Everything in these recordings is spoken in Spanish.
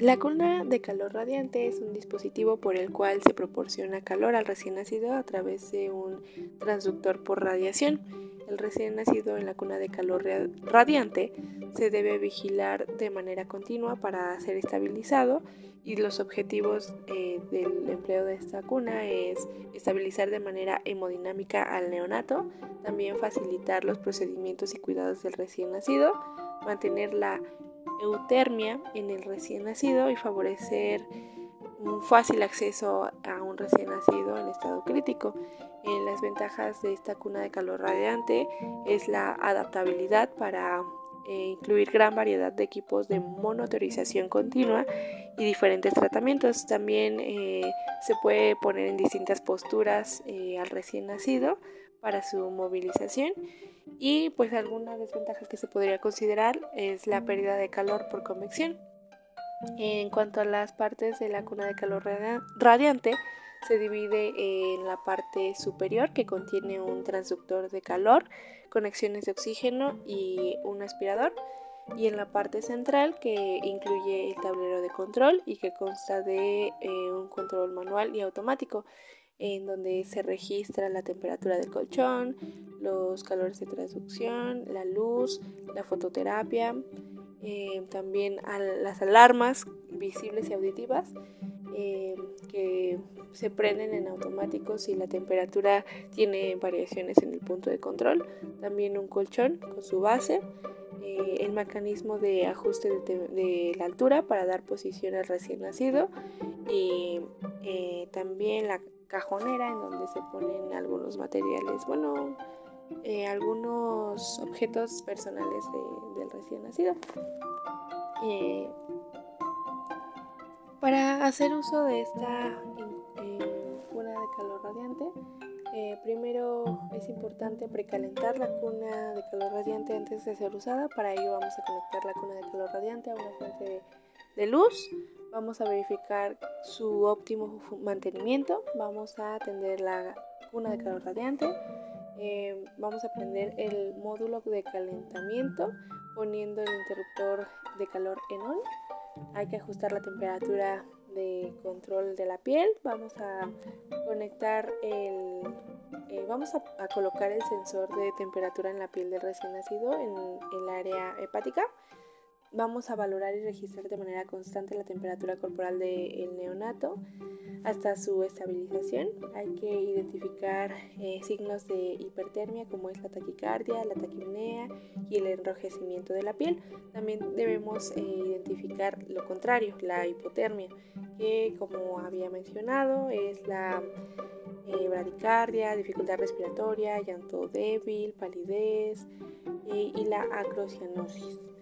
La cuna de calor radiante es un dispositivo por el cual se proporciona calor al recién nacido a través de un transductor por radiación. El recién nacido en la cuna de calor radiante se debe vigilar de manera continua para ser estabilizado y los objetivos eh, del empleo de esta cuna es estabilizar de manera hemodinámica al neonato, también facilitar los procedimientos y cuidados del recién nacido, mantener la eutermia en el recién nacido y favorecer un fácil acceso a un recién nacido en estado crítico. En las ventajas de esta cuna de calor radiante es la adaptabilidad para eh, incluir gran variedad de equipos de monitorización continua y diferentes tratamientos. También eh, se puede poner en distintas posturas eh, al recién nacido para su movilización y pues alguna desventaja que se podría considerar es la pérdida de calor por convección. En cuanto a las partes de la cuna de calor radiante, se divide en la parte superior que contiene un transductor de calor, conexiones de oxígeno y un aspirador, y en la parte central que incluye el tablero de control y que consta de eh, un control manual y automático en donde se registra la temperatura del colchón, los calores de transducción, la luz, la fototerapia, eh, también las alarmas visibles y auditivas eh, que se prenden en automático si la temperatura tiene variaciones en el punto de control, también un colchón con su base, eh, el mecanismo de ajuste de, la altura para dar posición al recién nacido y también la cajonera en donde se ponen algunos materiales, bueno, eh, algunos objetos personales del recién nacido. Eh, para hacer uso de esta eh, cuna de calor radiante, primero es importante precalentar la cuna de calor radiante antes de ser usada. Para ello vamos a conectar la cuna de calor radiante a una fuente de luz Vamos a verificar su óptimo mantenimiento. Vamos a atender la cuna de calor radiante. Eh, vamos a prender el módulo de calentamiento poniendo el interruptor de calor en on. Hay que ajustar la temperatura de control de la piel. Vamos a conectar el... Eh, vamos a, colocar el sensor de temperatura en la piel del recién nacido en el área hepática. Vamos a valorar y registrar de manera constante la temperatura corporal del neonato hasta su estabilización. Hay que identificar eh, signos de hipertermia como es la taquicardia, la taquipnea y el enrojecimiento de la piel. También debemos eh, identificar lo contrario, la hipotermia, que como había mencionado es la eh, bradicardia, dificultad respiratoria, llanto débil, palidez y la acrocianosis.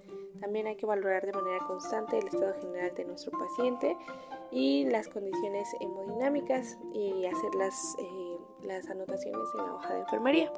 También hay que valorar de manera constante el estado general de nuestro paciente y las condiciones hemodinámicas y hacer las, eh, las anotaciones en la hoja de enfermería.